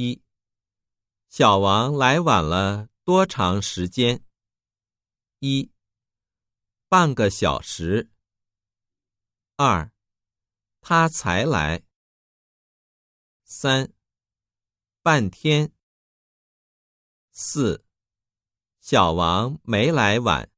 一。小王来晚了多长时间？一。半个小时。二。他才来。三。半天。四。小王没来晚。